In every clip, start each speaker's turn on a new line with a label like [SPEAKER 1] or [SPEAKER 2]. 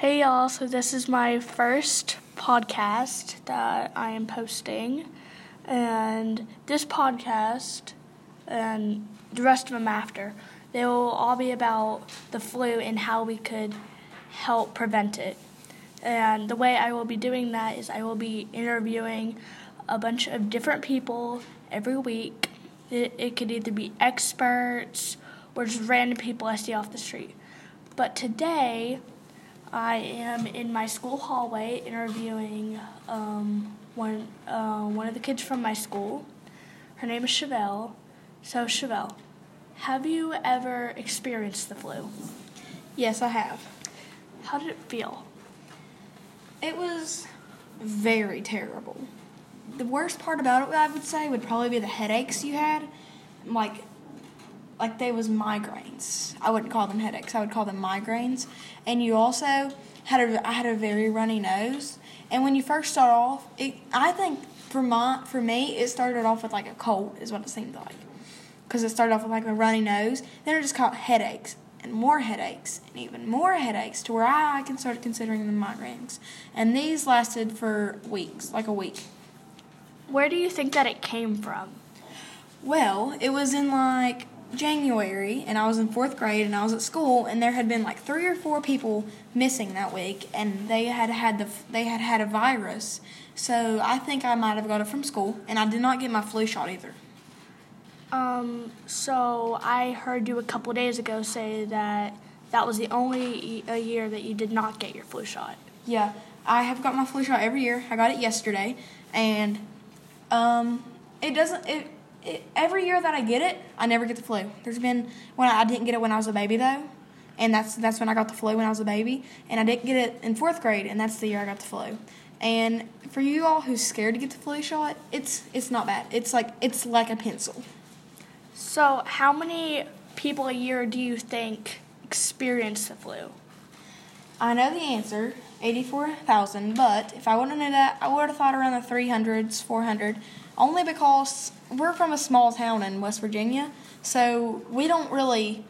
[SPEAKER 1] Hey y'all, so this is my first podcast that I am posting. And this podcast and the rest of them after, they will all be about the flu and how we could help prevent it. And the way I will be doing that is I will be interviewing a bunch of different people every week. It, it could either be experts or just random people I see off the street. But today, I am in my school hallway interviewing um, one uh, one of the kids from my school. Her name is Chevelle. So Chevelle, have you ever experienced the flu?
[SPEAKER 2] Yes, I have.
[SPEAKER 1] How did it feel?
[SPEAKER 2] It was very terrible. The worst part about it, I would say, would probably be the headaches you had. Like, like they was migraines. I wouldn't call them headaches. I would call them migraines. And you also had a I had a very runny nose. And when you first start off, it I think for my for me it started off with like a cold is what it seemed like. Because it started off with like a runny nose, then it just caught headaches and more headaches and even more headaches to where I, I can start considering them migraines. And these lasted for weeks, like a week.
[SPEAKER 1] Where do you think that it came from?
[SPEAKER 2] Well, it was in like January, and I was in fourth grade, and I was at school, and there had been like three or four people missing that week, and they had had the they had had a virus. So I think I might have got it from school, and I did not get my flu shot either.
[SPEAKER 1] Um, so I heard you a couple days ago say that that was the only a year that you did not get your flu shot.
[SPEAKER 2] Yeah, I have got my flu shot every year. I got it yesterday, and um, it doesn't it it, every year that I get it, I never get the flu. There's been when I, I didn't get it when I was a baby though, and that's that's when I got the flu when I was a baby, and I didn't get it in fourth grade, and that's the year I got the flu. And for you all who's scared to get the flu shot, it's it's not bad. It's like it's like a pencil.
[SPEAKER 1] So, how many people a year do you think experience the flu?
[SPEAKER 2] I know the answer, 84,000, but if I would have known that, I would have thought around the 300s, 400, only because we're from a small town in West Virginia, so we don't really,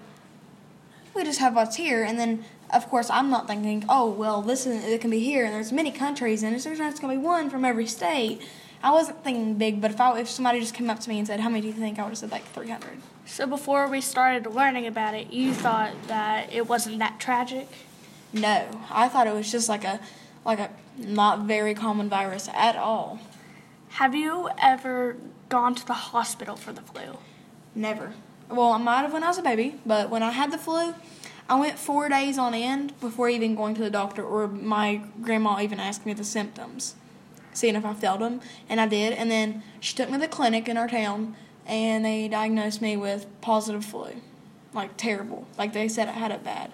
[SPEAKER 2] we just have what's here, and then, of course, I'm not thinking, oh, well, this is, it can be here, and there's many countries, and there's going to be one from every state. I wasn't thinking big, but if I, if somebody just came up to me and said, "How many do you think?" I would have said like 300.
[SPEAKER 1] So before we started learning about it, you thought that it wasn't that tragic?
[SPEAKER 2] No, I thought it was just like a like a not very common virus at all.
[SPEAKER 1] Have you ever gone to the hospital for the flu?
[SPEAKER 2] Never. Well, I might have when I was a baby, but when I had the flu, I went four days on end before even going to the doctor or my grandma even asked me the symptoms seeing if I felt them, and I did. And then she took me to the clinic in our town, and they diagnosed me with positive flu, like terrible. Like they said I had it bad.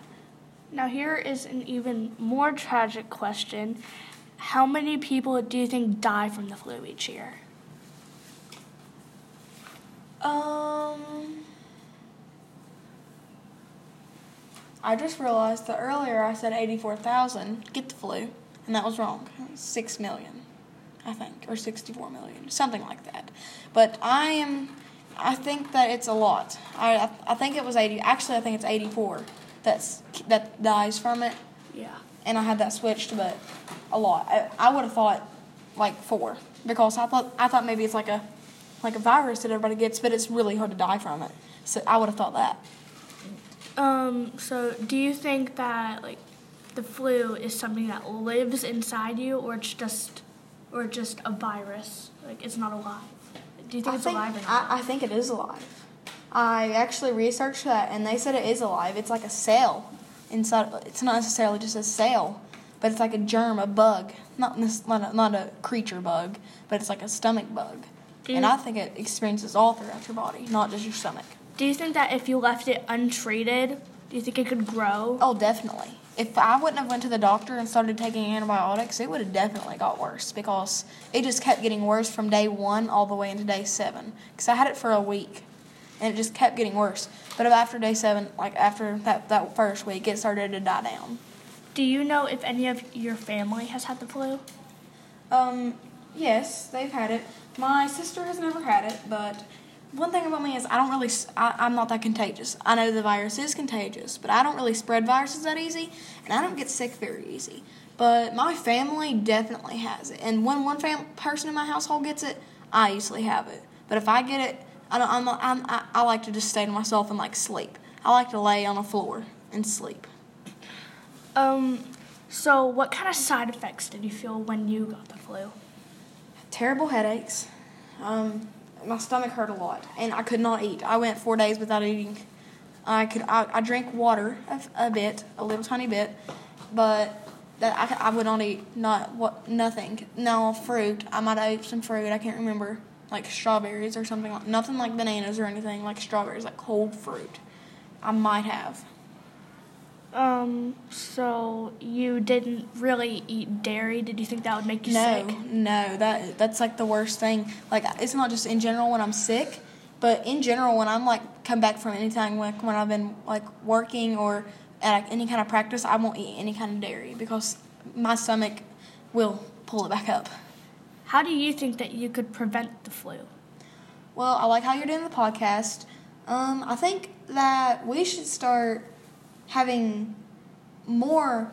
[SPEAKER 1] Now here is an even more tragic question: How many people do you think die from the flu each year?
[SPEAKER 2] Um. I just realized that earlier I said 84,000 get the flu, and that was wrong. 6 million. I think, or 64 million, something like that. But I am, I think that it's a lot. I I think it was 80. Actually, I think it's 84. That's that dies from it.
[SPEAKER 1] Yeah.
[SPEAKER 2] And I had that switched, but a lot. I, I would have thought like four because I thought I thought maybe it's like a like a virus that everybody gets, but it's really hard to die from it. So I would have thought that.
[SPEAKER 1] Um. So, do you think that like the flu is something that lives inside you, or it's just or just a virus? Like it's not alive. Do you think
[SPEAKER 2] I
[SPEAKER 1] it's
[SPEAKER 2] think,
[SPEAKER 1] alive or not?
[SPEAKER 2] I, I think it is alive. I actually researched that, and they said it is alive. It's like a cell inside. It's not necessarily just a cell, but it's like a germ, a bug. Not this, not a, not a creature bug, but it's like a stomach bug.
[SPEAKER 1] Do
[SPEAKER 2] and I think it experiences all throughout your body, not just your stomach.
[SPEAKER 1] Do you think that if you left it untreated, do you think it could grow?
[SPEAKER 2] Oh, definitely. If I wouldn't have went to the doctor and started taking antibiotics, it would have definitely got worse because it just kept getting worse from day one all the way into day seven. Because I had it for a week, and it just kept getting worse. But after day seven, like after that that first week, it started to die down.
[SPEAKER 1] Do you know if any of your family has had the flu?
[SPEAKER 2] Um, yes, they've had it. My sister has never had it, but one thing about me is I don't really, I, am not that contagious. I know the virus is contagious, but I don't really spread viruses that easy, and I don't get sick very easy. But my family definitely has it, and when one fam- person in my household gets it, I usually have it. But if I get it, I don't. I'm, I'm, I, I like to just stay to myself and like sleep. I like to lay on the floor and sleep.
[SPEAKER 1] Um, so what kind of side effects did you feel when you got the flu?
[SPEAKER 2] Terrible headaches. Um, my stomach hurt a lot, and I could not eat. I went four days without eating. I could. I, I drank water a, a bit, a little tiny bit, but that I, I would not eat. Not what nothing. No fruit. I might have ate some fruit. I can't remember, like strawberries or something. like Nothing like bananas or anything like strawberries, like cold fruit. I might have.
[SPEAKER 1] Um, so you didn't really eat dairy. Did you think that would make you
[SPEAKER 2] no,
[SPEAKER 1] sick?
[SPEAKER 2] No, no, that that's like the worst thing. Like it's not just in general when I'm sick, but in general when I'm like come back from anything like when I've been like working or at any kind of practice, I won't eat any kind of dairy because my stomach will pull it back up.
[SPEAKER 1] How do you think that you could prevent the flu?
[SPEAKER 2] Well, I like how you're doing the podcast. Um, I think that we should start having more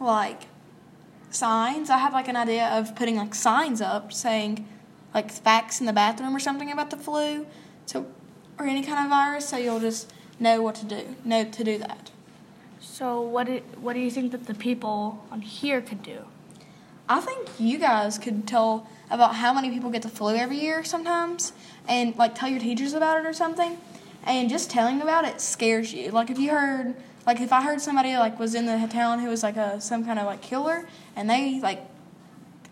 [SPEAKER 2] like signs. I have like an idea of putting like signs up saying like facts in the bathroom or something about the flu, so or any kind of virus, so you'll just know what to do, know to do that.
[SPEAKER 1] So what do, what do you think that the people on here could do?
[SPEAKER 2] I think you guys could tell about how many people get the flu every year sometimes and like tell your teachers about it or something. And just telling about it scares you. Like if you heard like if I heard somebody like was in the town who was like a some kind of like killer and they like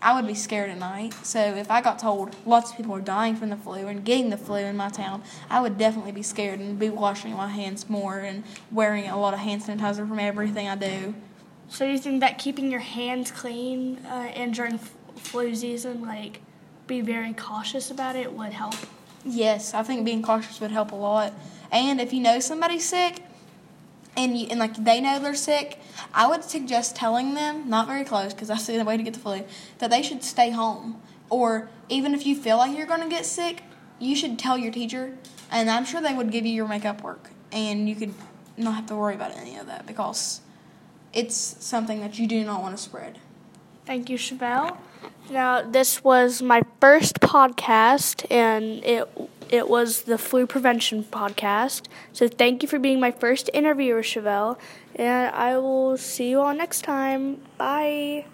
[SPEAKER 2] I would be scared at night. So if I got told lots of people are dying from the flu and getting the flu in my town, I would definitely be scared and be washing my hands more and wearing a lot of hand sanitizer from everything I do.
[SPEAKER 1] So you think that keeping your hands clean uh, and during f- flu season, like be very cautious about it, would help?
[SPEAKER 2] Yes, I think being cautious would help a lot. And if you know somebody's sick, and you, and like they know they're sick, I would suggest telling them, not very close because I see the way to get the flu, that they should stay home. Or even if you feel like you're going to get sick, you should tell your teacher, and I'm sure they would give you your makeup work, and you could not have to worry about any of that because it's something that you do not want to spread.
[SPEAKER 1] Thank you, Chevelle. Now, this was my first podcast, and it it was the flu prevention podcast. So, thank you for being my first interviewer, Chevelle. And I will see you all next time. Bye.